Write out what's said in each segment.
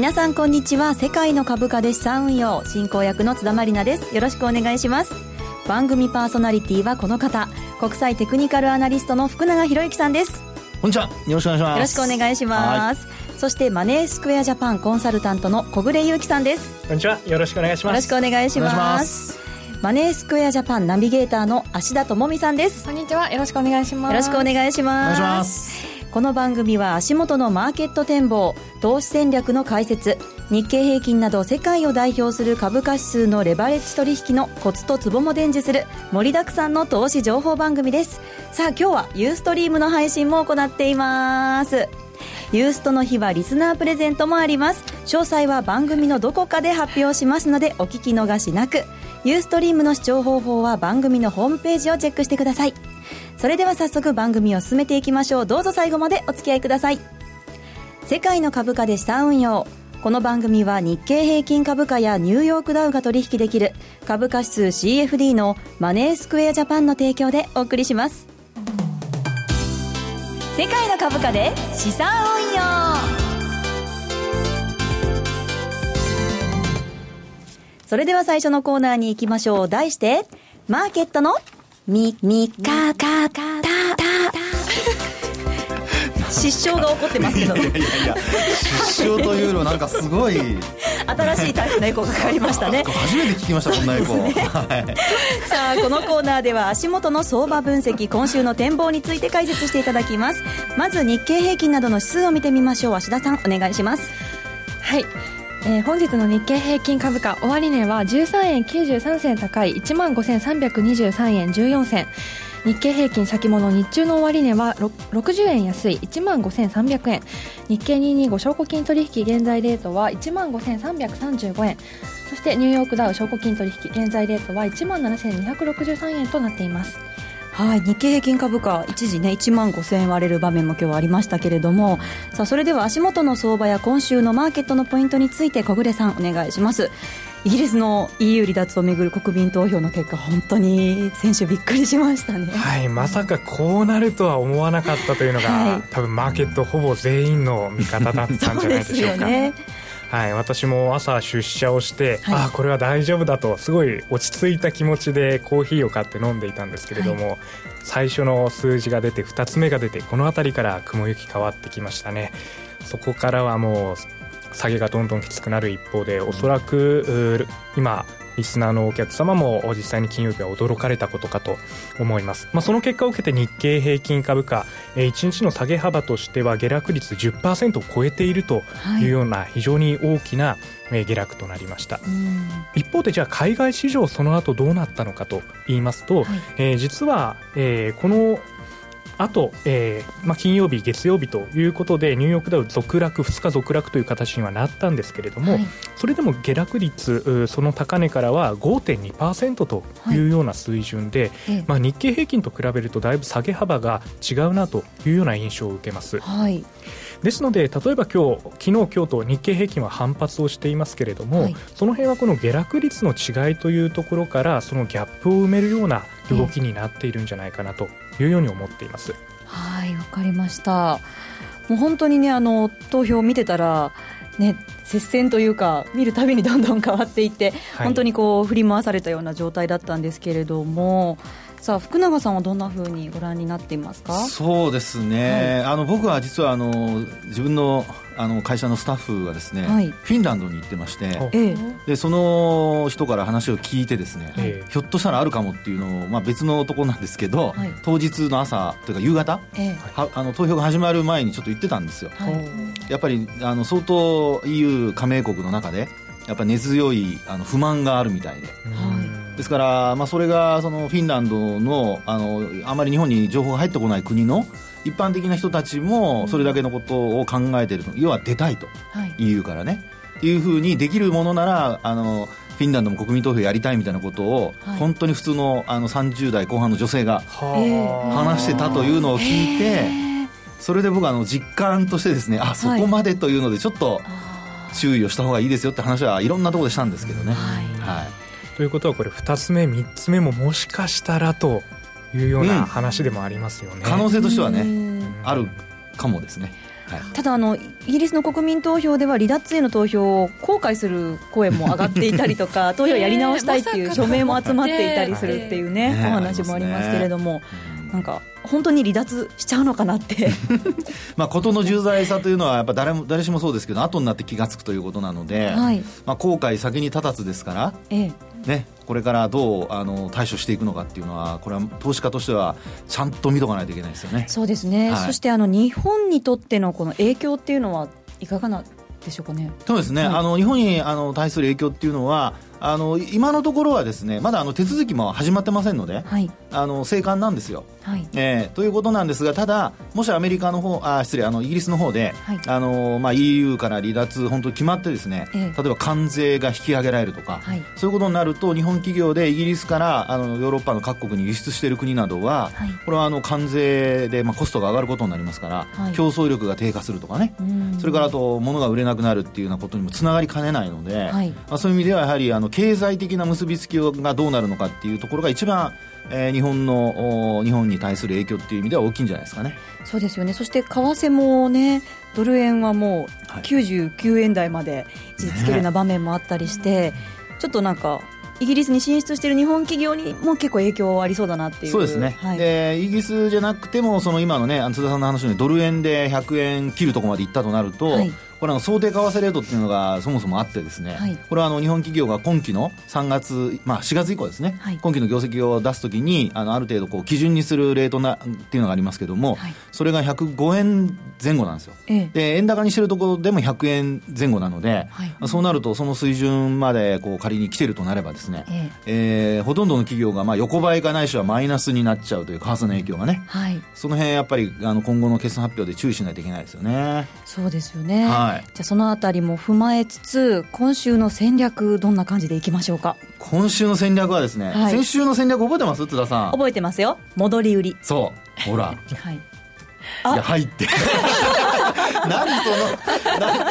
皆さんこんにちは。世界の株価で資産運用進行役の津田まりなです。よろしくお願いします。番組パーソナリティはこの方。国際テクニカルアナリストの福永博之さんです。こんにちは。よろしくお願いします。よろしくお願いします。そしてマネースクエアジャパンコンサルタントの小暮優樹さんです。こんにちは。よろしくお願いします。よろしくお願いします。マネースクエアジャパンナビゲーターの芦田智美さんです。こんにちは。よろしくお願いします。よろしくお願いしますこの番組は足元のマーケット展望投資戦略の解説日経平均など世界を代表する株価指数のレバレッジ取引のコツとツボも伝授する盛りだくさんの投資情報番組です。さあ今日はユーストリームの配信も行っています。ユーストの日はリスナープレゼントもあります。詳細は番組のどこかで発表しますのでお聞き逃しなく。ユーストリームの視聴方法は番組のホームページをチェックしてください。それでは早速番組を進めていきましょう。どうぞ最後までお付き合いください。世界の株価で資産運用。この番組は日経平均株価やニューヨークダウが取引できる。株価指数 CFD のマネースクエアジャパンの提供でお送りします。世界の株価で資産運用。それでは最初のコーナーに行きましょう。題してマーケットのみ、みかかた、た、失笑が起こってますけど。いやいやいや、失笑というのなんかすごい。新しいタイプのエコーがかかりましたね。初めて聞きました、こんなエコー。ねはい、さあ、このコーナーでは足元の相場分析、今週の展望について解説していただきます。まず日経平均などの指数を見てみましょう。芦田さん、お願いします。はい。えー、本日の日経平均株価終値は13円93銭高い1万5323円14銭。日経平均先物日中の終値は60円安い1万5300円。日経225証拠金取引現在レートは1万5335円。そしてニューヨークダウ証拠金取引現在レートは1万7263円となっています。はい、日経平均株価一時ね1万5000円割れる場面も今日はありましたけれどもさあそれでは足元の相場や今週のマーケットのポイントについて小暮さんお願いします。イギリスの EU 離脱をめぐる国民投票の結果本当に選手びっくりしましたね。はいまさかこうなるとは思わなかったというのが、はい、多分マーケットほぼ全員の見方だったんじゃないでしょうか。ねはい、私も朝出社をして、はい、ああこれは大丈夫だとすごい落ち着いた気持ちでコーヒーを買って飲んでいたんですけれども、はい、最初の数字が出て2つ目が出てこの辺りから雲行き変わってきましたね。そこからはもう下げがどんどんきつくなる一方でおそらく今リスナーのお客様も実際に金曜日は驚かれたことかと思います、まあ、その結果を受けて日経平均株価1日の下げ幅としては下落率10%を超えているとい。うような非常に大きな下落となりました、一方でじゃあ海外市場その後どうなったのかと言いますと、はい、えー、実は、えー、このあと、えーまあ、金曜日、月曜日ということでニューヨークダウ続落2日続落という形にはなったんですけれども、はい、それでも下落率その高値からは5.2%というような水準で、はい、まあ、日経平均と比べるとだいぶ下げ幅が違うなというような印象を受けます。はい。ですので例えば今日昨日今日と日経平均は反発をしていますけれども、はい、その辺はこの下落率の違いというところからそのギャップを埋めるような動きになっているんじゃないかなというように思っています。はいわかりました。もう本当にねあの投票を見てたらね接戦というか見るたびにどんどん変わっていって、はい、本当にこう振り回されたような状態だったんですけれどもさあ福永さんはどんなふうにご覧になっていますか？そうですね、はい、あの僕は実はあの自分のあの会社のスタッフがですね、はい、フィンランドに行ってまして、でその人から話を聞いてですね、はい、ひょっとしたらあるかもっていうのを、まあ、別のところなんですけど、はい、当日の朝というか夕方、はあの投票が始まる前にちょっと言ってたんですよ、やっぱりあの相当 EU 加盟国の中でやっぱ根強いあの不満があるみたいで。ですから、まあ、それがそのフィンランドのあのあまり日本に情報が入ってこない国の一般的な人たちもそれだけのことを考えている要は出たいと、EU からね、はい、いうふうにできるものならあのフィンランドも国民投票やりたいみたいなことを、はい、本当に普通のあの30代後半の女性が話してたというのを聞いて、それで僕あの実感としてですねあそこまでというのでちょっと注意をした方がいいですよって話はいろんなところでしたんですけどね。はい、はい、ということはこれ2つ目3つ目ももしかしたらというような話でもありますよね、可能性としてはねあるかもですね。ただあのイギリスの国民投票では離脱への投票を後悔する声も上がっていたりとか 投票やり直したいっていう署名も集まっていたりするっていうね、お話もありますけれども、なんか本当に離脱しちゃうのかなって。まあ事の重大さというのはやっぱ誰も誰しもそうですけど後になって気が付くということなので、はい、まあ、後悔先に立たずですから、ええね、これからどうあの対処していくのかっていうのはこれは投資家としてはちゃんと見とかないといけないですよね。そうですね、はい、そしてあの日本にとってのこの影響っていうのはいかがなでしょうかね？そうですね、はい、あの日本にあの対する影響っていうのはあの今のところはですねまだあの手続きも始まってませんので、はい、あの生還なんですよ、はい、えー、ということなんですがただもしアメリカの方あ失礼あのイギリスの方で、はい。あのまあ、EU から離脱本当に決まってですね、えー、例えば関税が引き上げられるとか、はい、そういうことになると日本企業でイギリスからあのヨーロッパの各国に輸出している国などは、はい、これはあの関税で、まあ、コストが上がることになりますから、はい、競争力が低下するとかね。それからあと物が売れなくなるっていうようなことにもつながりかねないので、はい。まあ、そういう意味ではやはりあの経済的な結びつきがどうなるのかっていうところが一番、えー、日本の日本に対する影響っていう意味では大きいんじゃないですかね。そうですよね。そして為替もねドル円はもう99円台まで一時つけるような場面もあったりして、ね、ちょっとなんかイギリスに進出している日本企業にも結構影響ありそうだなっていう。そうですね、はい、でイギリスじゃなくてもその今のね津田さんの話のドル円で100円切るところまでいったとなると、はいこれは想定為替レートっていうのがそもそもあってですね、はい、これはあの日本企業が今期の3月、まあ、4月以降ですね、はい、今期の業績を出すときにあのある程度こう基準にするレートなっていうのがありますけども、はい、それが105円前後なんですよ、ええ、で円高にしてるところでも100円前後なので、そうなるとその水準までこう仮に来てるとなればですね、ええ。えー、ほとんどの企業がまあ横ばいかないしはマイナスになっちゃうという為替の影響がね、はい、その辺やっぱりあの今後の決算発表で注意しないといけないですよね。そうですよね、はい、じゃあそのあたりも踏まえつつ今週の戦略どんな感じでいきましょうか？今週の戦略はですね、はい、先週の戦略覚えてます？津田さん。覚えてますよ。戻り売り。そう。ほら、はい。いや入って。何そのなんか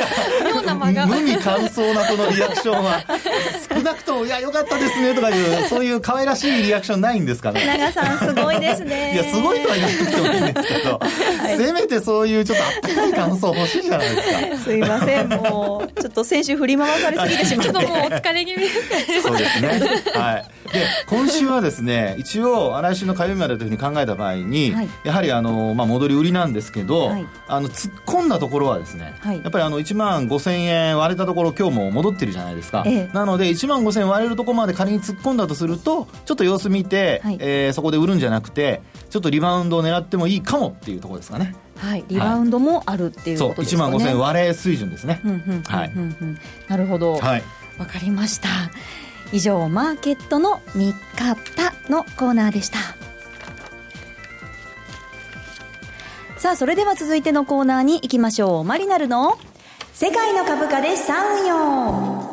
無味乾燥なこのリアクションは。少なくとも「いやよかったですね」とかいうそういう可愛らしいリアクションないんですかね長さんすごいですね。いやすごいとは言わなくてもいいんですけど、はい、せめてそういうちょっとあったかい感想欲しいじゃないですか。すいませんもうちょっと先週振り回されすぎてしまって。ちょっともうお疲れ気味。そうですね。はいで今週はですね一応来週の火曜日までというふうに考えた場合に、はい、やはりあの、まあ、戻り売りなんですけど、はい、あの突っ込んだところはですね、はい、やっぱりあの1万5000円割れたところ今日も戻ってるじゃないですか、ええ、なので1万5000円割れるところまで仮に突っ込んだとするとちょっと様子見て、はい、えー、そこで売るんじゃなくてちょっとリバウンドを狙ってもいいかもっていうところですかね。はい、リバウンドもあるっていうことですね、はい、そう。1万5000円割れ水準ですね、なるほど、はい、分かりました以上マーケットの見方のコーナーでした。さあそれでは続いてのコーナーに行きましょう。マリナルの世界の株価で資産運用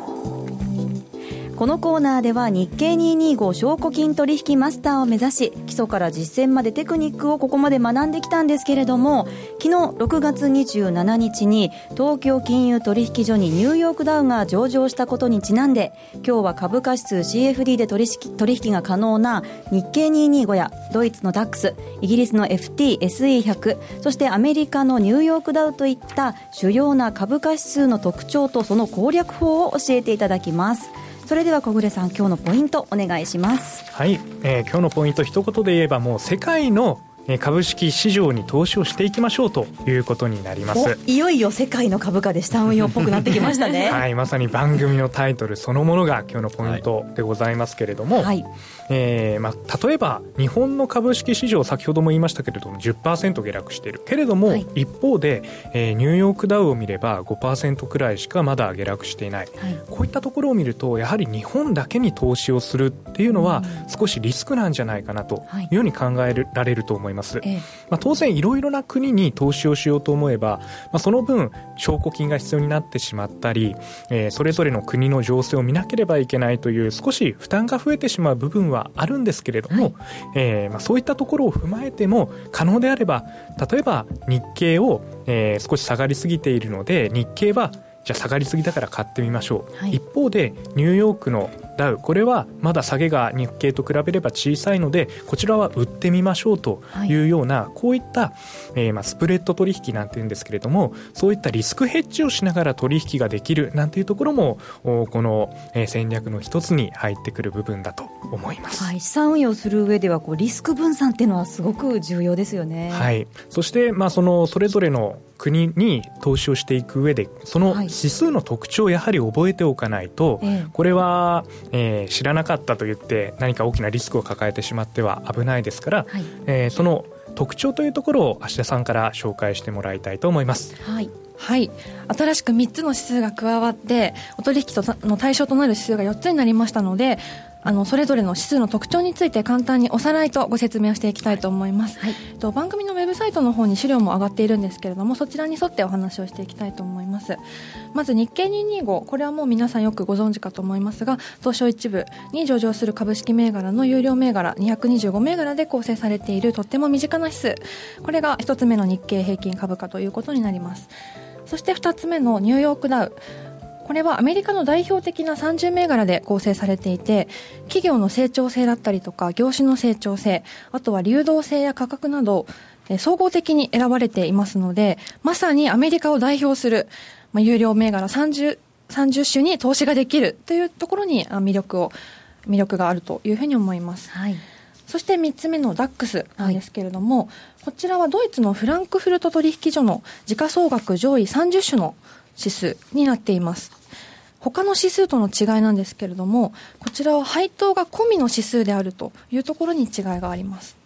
このコーナーでは日経225証拠金取引マスターを目指し基礎から実践までテクニックをここまで学んできたんですけれども昨日6月27日に東京金融取引所にニューヨークダウが上場したことにちなんで今日は株価指数 CFD で取引取引が可能な日経225やドイツの DAX イギリスの FTSE100 そしてアメリカのニューヨークダウといった主要な株価指数の特徴とその攻略法を教えていただきます。それでは小暮さん今日のポイントお願いします。はい、えー、今日のポイント一言で言えばもう世界の株式市場に投資をしていきましょうということになります。いよいよ世界の株価で資産運用っぽくなってきましたね。はいまさに番組のタイトルそのものが今日のポイントでございますけれども、はい、えー、まあ、例えば日本の株式市場先ほども言いましたけれども10%下落している。けれども、はい、一方で、えー、ニューヨークダウを見れば5%くらいしかまだ下落していない、はい、こういったところを見るとやはり日本だけに投資をするっていうのは少しリスクなんじゃないかなとい。うように考えられると思います、えー、まあ、当然いろいろな国に投資をしようと思えば、まあ、その分証拠金が必要になってしまったり、えー、それぞれの国の情勢を見なければいけないという少し負担が増えてしまう部分ははあるんですけれども、はい、えー、まあ、そういったところを踏まえても可能であれば例えば日経を、えー、少し下がりすぎているので日経はじゃあ下がりすぎだから買ってみましょう、はい、一方でニューヨークのダウこれはまだ下げが日経と比べれば小さいのでこちらは売ってみましょうとい。うような、はい、こういった、えー、まあスプレッド取引なんていうんですけれどもそういったリスクヘッジをしながら取引ができるなんていうところもこの戦略の一つに入ってくる部分だと思います、はい、資産運用する上ではこうリスク分散っていうのはすごく重要ですよね。はい、そして、まあ、そのそれぞれの国に投資をしていく上でその指数の特徴をやはり覚えておかないと、はい、これは、えー、知らなかったと言って何か大きなリスクを抱えてしまっては危ないですから、はい、えー、その特徴というところを芦田さんから紹介してもらいたいと思います。はい。はい、新しく3つの指数が加わってお取引との対象となる指数が4つになりましたのであのそれぞれの指数の特徴について簡単におさらいとご説明をしていきたいと思います、はい、と番組のウェブサイトの方に資料も上がっているんですけれどもそちらに沿ってお話をしていきたいと思います。まず日経225これはもう皆さんよくご存知かと思いますが東証一部に上場する株式銘柄の有料銘柄225銘柄で構成されているとっても身近な指数。これが1つ目の日経平均株価ということになります。そして2つ目のニューヨークダウこれはアメリカの代表的な30銘柄で構成されていて企業の成長性だったりとか業種の成長性あとは流動性や価格など総合的に選ばれていますのでまさにアメリカを代表する、まあ、有料銘柄 30, 30種に投資ができるというところに魅力を魅力があるというふうに思います。はいそして3つ目のダックスなんですけれども、はい、こちらはドイツのフランクフルト取引所の時価総額上位30種の指数になっています。他の指数との違いなんですけれども、こちらは配当が込みの指数であるというところに違いがあります。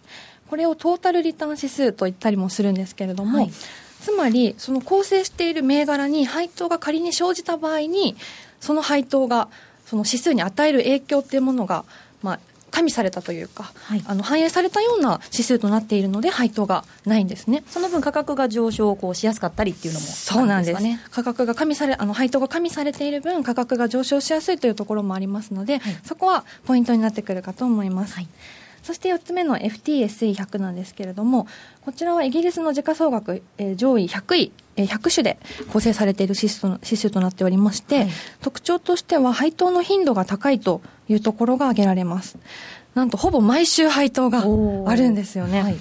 これをトータルリターン指数と言ったりもするんですけれども、はい、つまりその構成している銘柄に配当が仮に生じた場合に、その配当がその指数に与える影響っていうものが、まあ、加味されたというか、はい、あの反映されたような指数となっているので配当がないんですね。その分価格が上昇こうしやすかったりっていうのも、ね、そうなんです価格が加味されあの配当が加味されている分価格が上昇しやすいというところもありますので、はい、そこはポイントになってくるかと思います、はい。そして4つ目の FTSE100 なんですけれども、こちらはイギリスの時価総額、えー、上位100位、えー、100種で構成されている指数指数となっておりまして、はい、特徴としては配当の頻度が高いというところが挙げられます。なんとほぼ毎週配当があるんですよね。はい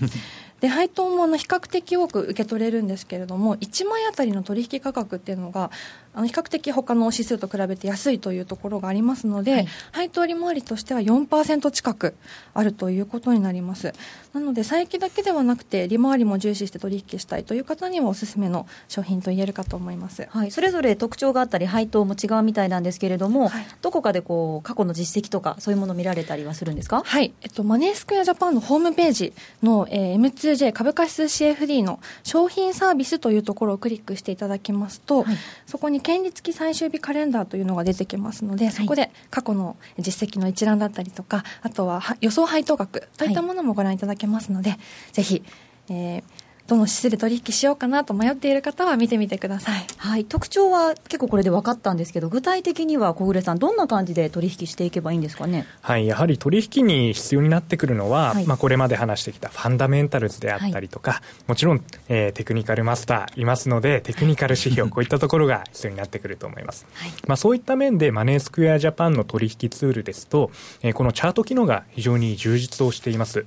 で配当もあの比較的多く受け取れるんですけれども1枚あたりの取引価格っていうのがあの比較的他の指数と比べて安いというところがありますので、はい、配当利回りとしては4%近くあるということになります。なので差益だけではなくて利回りも重視して取引したいという方にはおすすめの商品と言えるかと思います、はい、それぞれ特徴があったり配当も違うみたいなんですけれども、はい、どこかでこう過去の実績とかそういうもの見られたりはするんですか？はい、えっと、マネースクエアジャパンのホームページの、えー、M2J 株価指数 CFD の商品サービスというところをクリックしていただきますと、はい、そこに権利付き最終終日カレンダーというのが出てきますので、そこで過去の実績の一覧だったりとか、あとは予想配当額といったものもご覧いただけますので、ぜひ、えー、どの指数で取引しようかなと迷っている方は見てみてください、はい、特徴は結構これで分かったんですけど具体的には小暮さんどんな感じで取引していけばいいんですかね、はい、やはり取引に必要になってくるのは、はい、まあ、これまで話してきたファンダメンタルズであったりとか、はい、もちろん、えー、テクニカルマスターいますのでテクニカル指標 こういったところが必要になってくると思います、まあ、そういった面でマネースクエアジャパンの取引ツールですと、えー、このチャート機能が非常に充実をしています、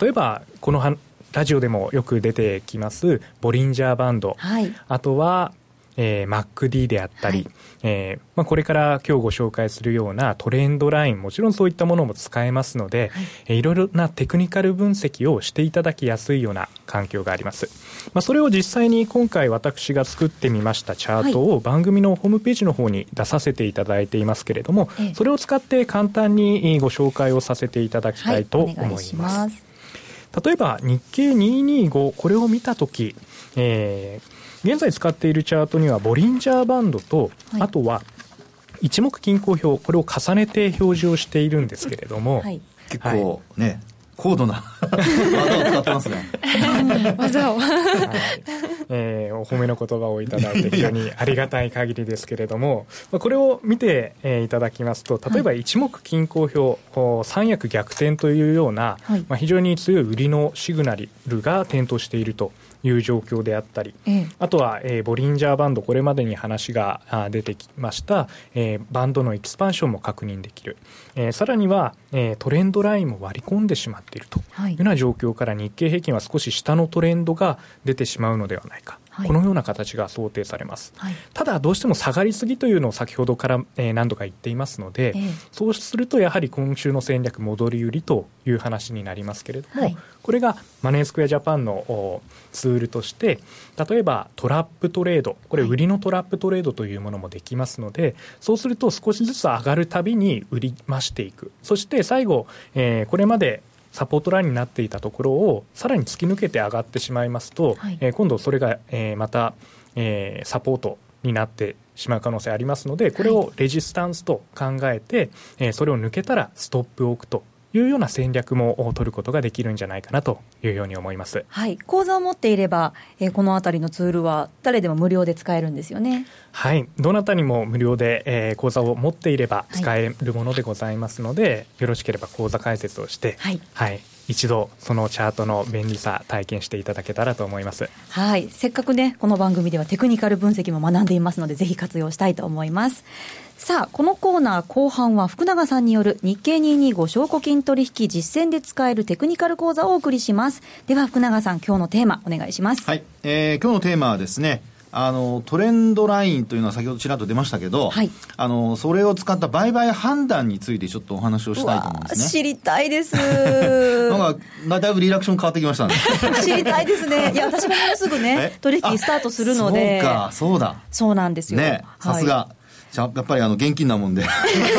例えばこのラジオでもよく出てきますボリンジャーバンド、はい、あとはえー、MacD であったり、はい、えー、まあ、これから今日ご紹介するようなトレンドライン、もちろんそういったものも使えますので、はい。えー、いろいろなテクニカル分析をしていただきやすいような環境があります。まあ、それを実際に今回私が作ってみましたチャートを番組のホームページの方に出させていただいていますけれども、はい、それを使って簡単にご紹介をさせていただきたいと思います。例えば日経225これを見た時、えー、現在使っているチャートにはボリンジャーバンドと、はい、あとは一目均衡表これを重ねて表示をしているんですけれども、はい、結構ね、高度な。技を使ってますね。技を、はい。えー、お褒めの言葉をいただいて非常にありがたい限りですけれども、まあ、これを見て、えー、いただきますと例えば一目均衡表、はい、三役逆転というような、はい、まあ、非常に強い売りのシグナルが点灯しているという状況であったり、ええ、あとは、えー、ボリンジャーバンドこれまでに話が出てきました、えー、バンドのエキスパンションも確認できる、えー、さらには、えー、トレンドラインも割り込んでしまっているというような状況から日経平均は少し下のトレンドが出てしまうのではないかこのような形が想定されます、はい、ただどうしても下がりすぎというのを先ほどから、えー、何度か言っていますので、えー、そうするとやはり今週の戦略戻り売りという話になりますけれども、はい、これがマネースクエアジャパンのツールとして例えばトラップトレードこれ売りのトラップトレードというものもできますので、そうすると少しずつ上がるたびに売り増していく。そして最後、えー、これまでサポートラインになっていたところをさらに突き抜けて上がってしまいますと、はい、えー、今度それが、えー、また、えー、サポートになってしまう可能性ありますのでこれをレジスタンスと考えて、はい、えー、それを抜けたらストップを置くというような戦略も取ることができるんじゃないかなというように思います。はい、口座を持っていれば、えー、このあたりのツールは誰でも無料で使えるんですよね。はい、どなたにも無料で、えー、口座を持っていれば使えるものでございますので、はい、よろしければ口座開設をして、はい、はい、一度そのチャートの便利さ体験していただけたらと思います。はい。せっかくねこの番組ではテクニカル分析も学んでいますのでぜひ活用したいと思います。さあこのコーナー後半は福永さんによる日経225証拠金取引実践で使えるテクニカル講座をお送りします。では福永さん今日のテーマお願いします。はい、えー、今日のテーマはですねあのトレンドラインというのは先ほどちらっと出ましたけど、はい、あのそれを使った売買判断についてちょっとお話をしたいと思うんですね。知りたいです。なんかだいぶリラクション変わってきましたね。知りたいですね。いや私ももうすぐね 取引スタートするので。そうかそうだ。そうなんですよ。ねさすが。やっぱりあの現金なもんで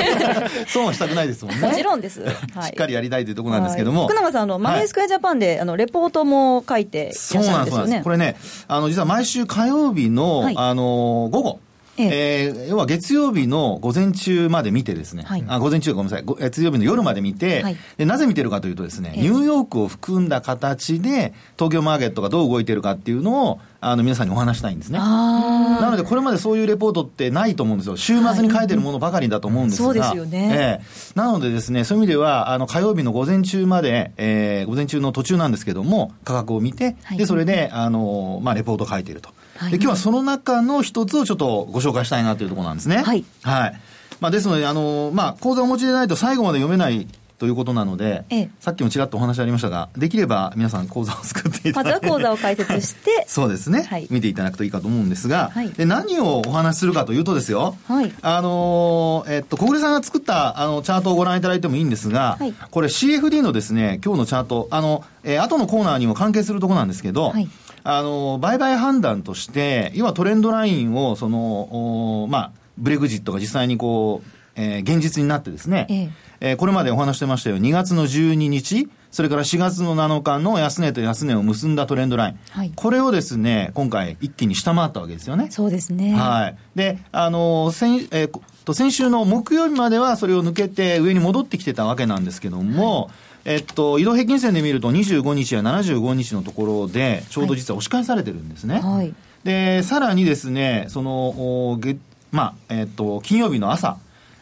損はしたくないですもんね。もちろんです。はい、しっかりやりたいというところなんですけども。福永さん、あの、マネースクエアジャパンで、あの、レポートも書いてそうなんです、そうなんです。これね、あの、実は毎週火曜日の、あの、午後、ええー、要は月曜日の午前中まで見てですね、はい、あ午前中ごめんなさい、月曜日の夜まで見て、はい、で、なぜ見てるかというとですね、ニューヨークを含んだ形で、東京マーケットがどう動いてるかっていうのを、あの皆さんにお話したいんですね。なので、これまでそういうレポートってないと思うんですよ。週末に書いてるものばかりだと思うんですが。そうですよね。えー、なのでですね、そういう意味では、あの、火曜日の午前中まで、えー、午前中の途中なんですけども、価格を見て、はい、で、それで、あの、まあ、レポートを書いていると。はい、で今日はその中の一つをちょっとご紹介したいなというところなんですね。はい。はい。まあ、ですので、あの、まあ、講座をお持ちでないと最後まで読めないということなので、ええ、さっきもちらっとお話ありましたが、できれば皆さん講座を作っていただいて。まずは講座を開設して。そうですね、はい、見ていただくといいかと思うんですが、はい、で何をお話しするかというとですよ、はい、あのえっと、小暮さんが作ったあのチャートをご覧いただいてもいいんですが、はい、これ CFD のですね、今日のチャート、あの、えー、後のコーナーにも関係するところなんですけど、はいあの、売買判断として、要はトレンドラインを、その、まあ、ブレグジットが実際にこう、えー、現実になってですね、えええー、これまでお話してましたよ、2月の12日、それから4月の7日の安値と安値を結んだトレンドライン、はい、これをですね、今回一気に下回ったわけですよね。そうですね。はい。で、あの、先、えー、と先週の木曜日まではそれを抜けて上に戻ってきてたわけなんですけども、はいえっと、移動平均線で見ると25日や75日のところで、ちょうど実は押し返されてるんですね。はい、で、さらにですね、その、げまあ、えっと、金曜日の朝、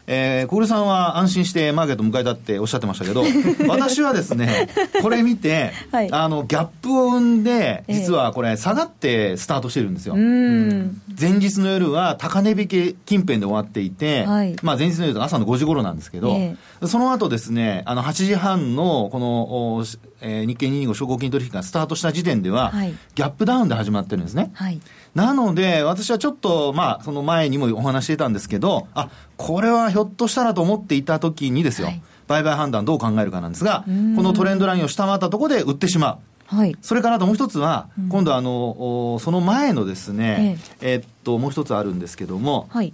えー、小暮さんは安心してマーケット迎えたっておっしゃってましたけど、私はですね、これ見て、はい、あの、ギャップを生んで、実はこれ、下がってスタートしてるんですよ。前日の夜は高値引け近辺で終わっていて、はい、まあ前日の夜朝の5時頃なんですけど、えー、その後ですね、あの、8時半の、この、えー、日経225証拠金取引がスタートした時点では、はい、ギャップダウンで始まってるんですね。はいなので、私はちょっと、まあ、その前にもお話していたんですけど、あ、これはひょっとしたらと思っていたときにですよ、はい、売買判断どう考えるかなんですが、このトレンドラインを下回ったところで売ってしまう。はい、それからあともう一つは、うん、今度あの、その前のですね、ええ。えー、っと、もう一つあるんですけども、はい、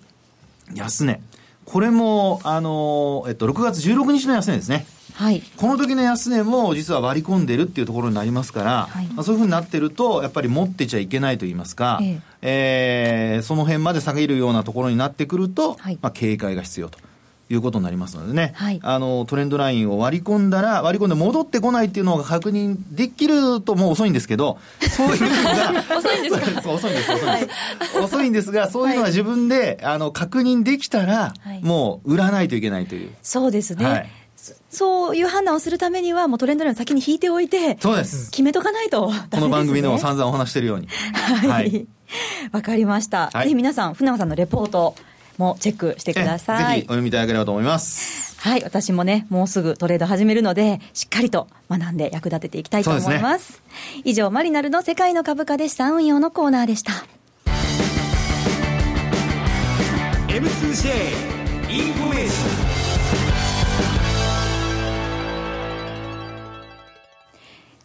安値。これも、あの、えっと、6月16日の安値ですね。はい、この時の安値も実は割り込んでるっていうところになりますから、はい、まあ、そういうふうになってると、やっぱり持ってちゃいけないと言いますか、ええ。えー、その辺まで下げるようなところになってくると、はい、まあ、警戒が必要と。いうことになりますのでね、はい、あのトレンドラインを割り込んだら、割り込んで戻ってこないっていうのが確認できるともう遅いんですけど、そういうのが 遅いんですか？遅いんです、遅いんです、はい、遅いんですが、そういうのは自分で、あの確認できたら、もう売らないといけないという。そうですね。そういう判断をするためには、もうトレンドラインを先に引いておいて、そうです。決めとかないと、ね、この番組でも散々お話してるように。はい。わ、はい、かりました。はい、ぜひ皆さん、船山さんのレポートもチェックしてください。ぜひお読みいただければと思います。はい、私もね、もうすぐトレード始めるので、しっかりと学んで役立てていきたいと思います。すね、以上、マリナルの世界の株価で資産運用のコーナーでした。M2J インフォメーション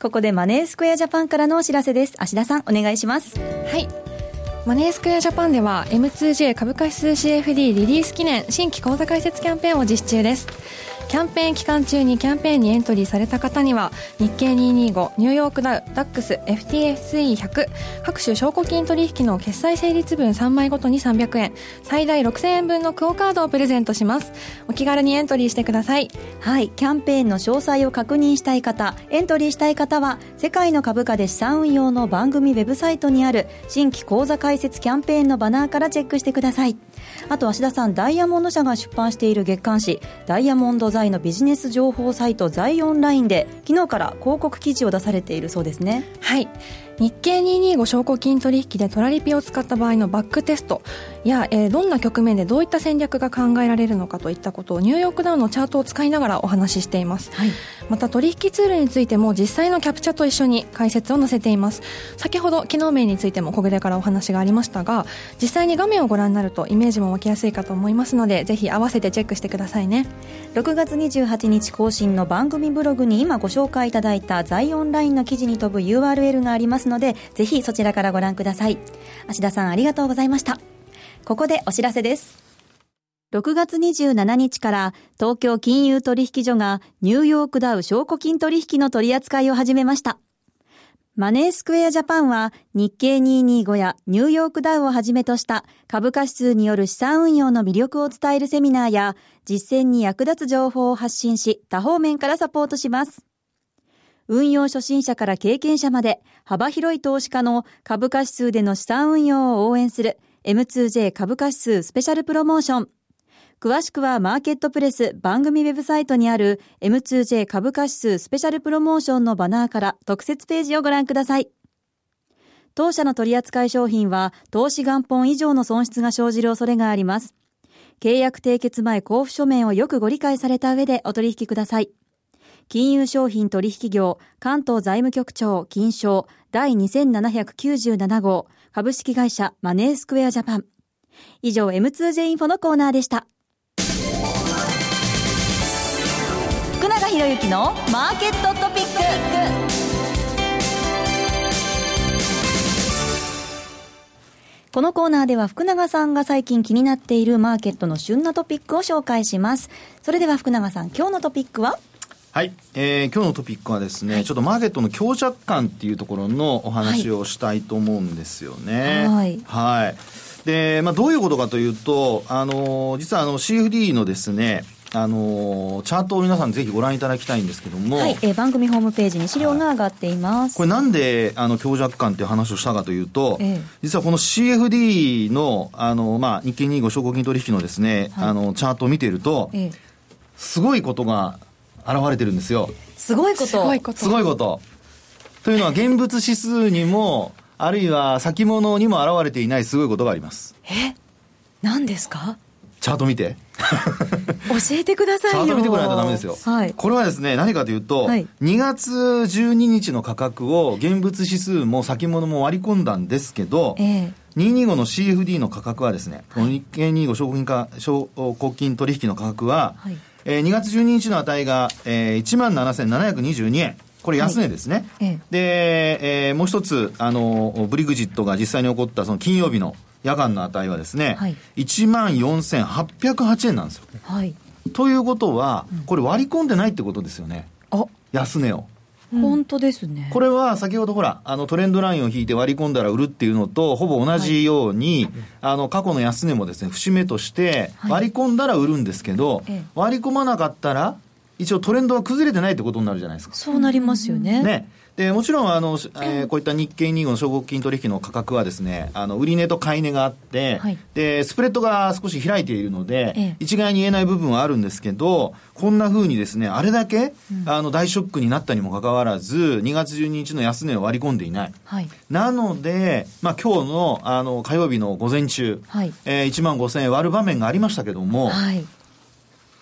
ここでマネースクエアジャパンからのお知らせです。芦田さん、お願いします。はい。マネースクエアジャパンでは M2J 株価指数 CFD リリース記念新規口座開設キャンペーンを実施中です。キャンペーン期間中にキャンペーンにエントリーされた方には日経225ニューヨークダウダックス FTSE100 各種証拠金取引の決済成立分3枚ごとに300円最大6000円分のクオカードをプレゼントします。お気軽にエントリーしてください。はいキャンペーンの詳細を確認したい方エントリーしたい方は世界の株価で資産運用の番組ウェブサイトにある新規講座開設キャンペーンのバナーからチェックしてください。あと芦田さんダイヤモンド社が出版している月刊誌ダイヤモンド財のビジネス情報サイト財オンラインで昨日から広告記事を出されているそうですね。はい。日経225証拠金取引でトラリピを使った場合のバックテストや、えー、どんな局面でどういった戦略が考えられるのかといったことをニューヨークダウンのチャートを使いながらお話ししています、はい、また取引ツールについても実際のキャプチャと一緒に解説を載せています。先ほど機能面についても小暮からお話がありましたが実際に画面をご覧になるとイメージも湧きやすいかと思いますのでぜひ合わせてチェックしてくださいね。6月28日更新の番組ブログに今ご紹介いただいた財オンラインの記事に飛ぶ URL がありますのでぜひそちらからご覧ください芦田さんありがとうございましたここでお知らせです6月27日から東京金融取引所がニューヨークダウ証拠金取引の取り扱いを始めました。マネースクエアジャパンは日経225やニューヨークダウをはじめとした株価指数による資産運用の魅力を伝えるセミナーや実践に役立つ情報を発信し多方面からサポートします。運用初心者から経験者まで幅広い投資家の株価指数での資産運用を応援する M2J 株価指数スペシャルプロモーション。詳しくはマーケットプレス番組ウェブサイトにある M2J 株価指数スペシャルプロモーションのバナーから特設ページをご覧ください。当社の取扱商品は投資元本以上の損失が生じる恐れがあります。契約締結前交付書面をよくご理解された上でお取引ください。金融商品取引業関東財務局長金賞第2797号株式会社マネースクエアジャパン。以上 M2J インフォのコーナーでした。福永博之のマーケットトピック。このコーナーでは福永さんが最近気になっているマーケットの旬なトピックを紹介します。それでは福永さん、今日のトピックは？はい、えー、今日のトピックはですね、はい、ちょっとマーケットの強弱感っていうところのお話をしたいと思うんですよね。はい。はい。で、まあ、どういうことかというと、あの、実はあの CFD のですね、あのチャートを皆さんぜひご覧いただきたいんですけども、はい、えー、番組ホームページに資料が上がっています。これなんであの強弱感っていう話をしたかというと、えー、実はこの CFD のあのまあ日経25証拠金取引のですね、はい、あのチャートを見ていると、えー、すごいことが現れてるんですよ。すごいこと。すごいこと。すごいこと。というのは現物指数にも、あるいは先物にも現れていないすごいことがあります。え？何ですか？チャート見て。教えてくださいよ。チャート見てくれないとダメですよ。はい。これはですね、何かというと、はい、2月12日の価格を現物指数も先物も割り込んだんですけど、ええー、225の CFD の価格はですね、はい、日経25証拠金か証拠金取引の価格は、はいえー、2月12日の値が、えー、1万7722円。これ安値ですね。はい、で、えー、もう一つ、あの、ブリグジットが実際に起こったその金曜日の夜間の値はですね、はい、1万4808円なんですよ。はい。ということは、これ割り込んでないってことですよね。あ安値を。本当ですね。これは先ほどほら、あのトレンドラインを引いて割り込んだら売るっていうのと、ほぼ同じように、はい、あの過去の安値もですね、節目として割り込んだら売るんですけど、はい、割り込まなかったら、一応トレンドは崩れてないってことになるじゃないですか。そうなりますよね。ね。でもちろんあの、えー、こういった日経2号の証拠金取引の価格はですねあの売値と買い値があって、はい、でスプレッドが少し開いているので、ええ、一概に言えない部分はあるんですけどこんなふうにですねあれだけ、うん、あの大ショックになったにもかかわらず2月12日の安値を割り込んでいない、はい、なので、まあ、今日のあの火曜日の午前中、はい、えー、1万5000円割る場面がありましたけども、はい、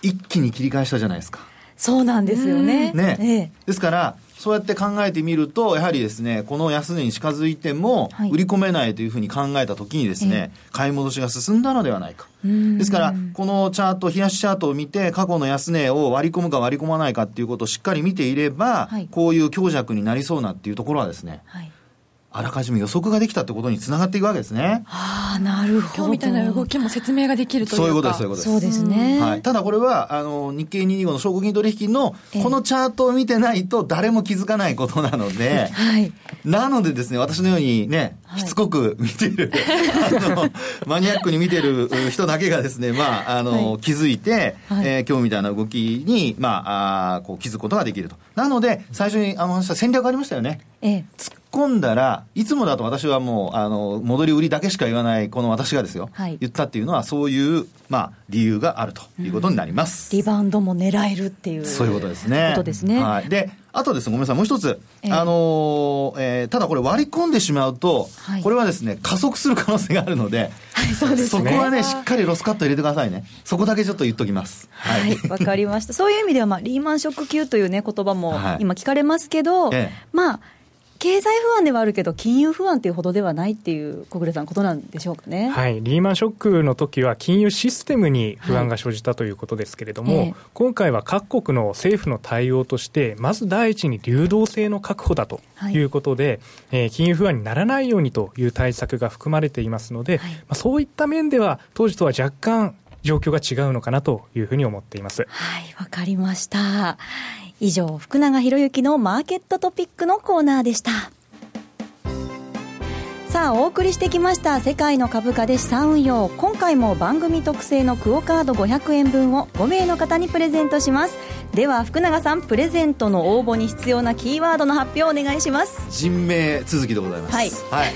一気に切り返したじゃないですか。そうなんですよね。ね、ええ、ですから、そうやって考えてみると、やはりですね、この安値に近づいても、売り込めないというふうに考えたときにですね、買い戻しが進んだのではないか。ですから、このチャート、冷やしチャートを見て、過去の安値を割り込むか割り込まないかっていうことをしっかり見ていれば、こういう強弱になりそうなっていうところはですね、はいあらかじめ予測ができたってことにつながっていくわけですね。ああ、なるほど。今日みたいな動きも説明ができるというそういうことです、そういうことです。そうですね。はい。ただこれは、あの、日経225の証拠金取引の、このチャートを見てないと誰も気づかないことなので、はい。なのでですね、私のようにね、しつこく見てる、あの、マニアックに見てる人だけがですね、まあ、あの、はい、気づいて、はい、えー、今日みたいな動きに、まあ、あこう気づくことができると。なので、最初にあの話した戦略ありましたよね。ええ。突っ込んだら、いつもだと私はもう、あの、戻り売りだけしか言わない、この私がですよ。はい、言ったっていうのは、そういう、まあ、理由があるということになります。うん、リバウンドも狙えるっていう。そういうことですね。ことですね。はい。で、あとですね、ごめんなさい、もう一つ。えー、あのー、えー、ただこれ割り込んでしまうと、はい、これはですね、加速する可能性があるので、はい、そうですね。そこはね、しっかりロスカット入れてくださいね。そこだけちょっと言っときます。はい。わ、はい、かりました。そういう意味では、まあ、リーマンショック級というね、言葉も今聞かれますけど、ええ、まあ、経済不安ではあるけど、金融不安っていうほどではないっていう、小暮さん、ことなんでしょうかね、はい、リーマンショックの時は、金融システムに不安が生じたということですけれども、はいえ。ー、今回は各国の政府の対応として、まず第一に流動性の確保だとい。うことで、はい、えー、金融不安にならないようにという対策が含まれていますので、はい、まあ、そういった面では、当時とは若干、状況が違うのかなというふうに思っています。はい、わかりました。以上、福永博之のマーケットトピックのコーナーでした。さあお送りしてきました世界の株価で資産運用。今回も番組特製のクオカード500円分を5名の方にプレゼントします。では福永さんプレゼントの応募に必要なキーワードの発表をお願いします。人名続きでございます。はい、はい、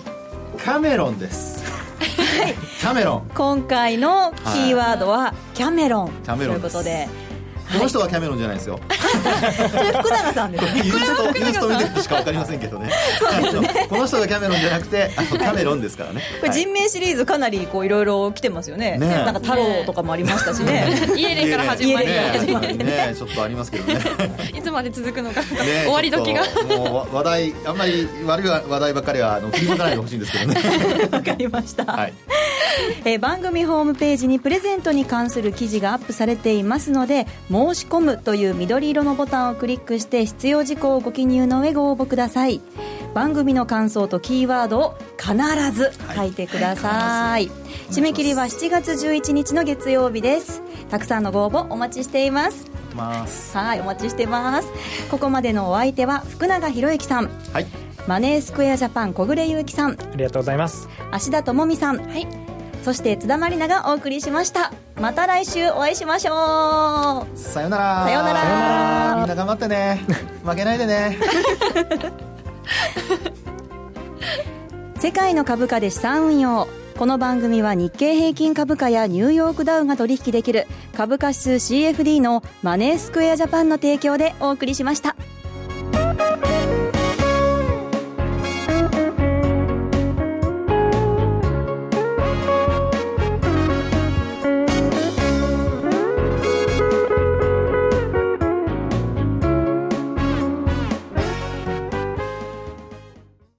カメロンです。はい、キャメロン。今回のキーワードはキャメロン、キャメロンということで。この人はキャメロンじゃないですよ。それ福永さんです。ユーストユースト見てるしかわかりませんけどね。そうですね。この人がキャメロンじゃなくて、あのキャメロンですからね。これ人名シリーズかなりこういろいろ来てますよね。ねなんか太郎とかもありましたしね。家で から始まりね。ちょっとありますけどね。いつまで続くのか終わり時が。もう話題あんまり悪い話題ばっかりはあの 振り向かないでほしいんですけどね。わかりました。はい。えー、番組ホームページにプレゼントに関する記事がアップされていますので申し込むという緑色のボタンをクリックして必要事項をご記入の上ご応募ください。番組の感想とキーワードを必ず書いてください、はい、締め切りは7月11日の月曜日です。たくさんのご応募お待ちしています。はいお待ちしてます。ここまでのお相手は福永博之さん。はい。マネースクエアジャパン小暮優樹さん。ありがとうございます。芦田智美さん。はいそして津田まりながお送りしました。また来週お会いしましょう。さよなら。さよなら。みんな頑張ってね。負けないでね。世界の株価で資産運用。この番組は日経平均株価やニューヨークダウが取引できる。株価指数 CFD のマネースクエアジャパンの提供でお送りしました。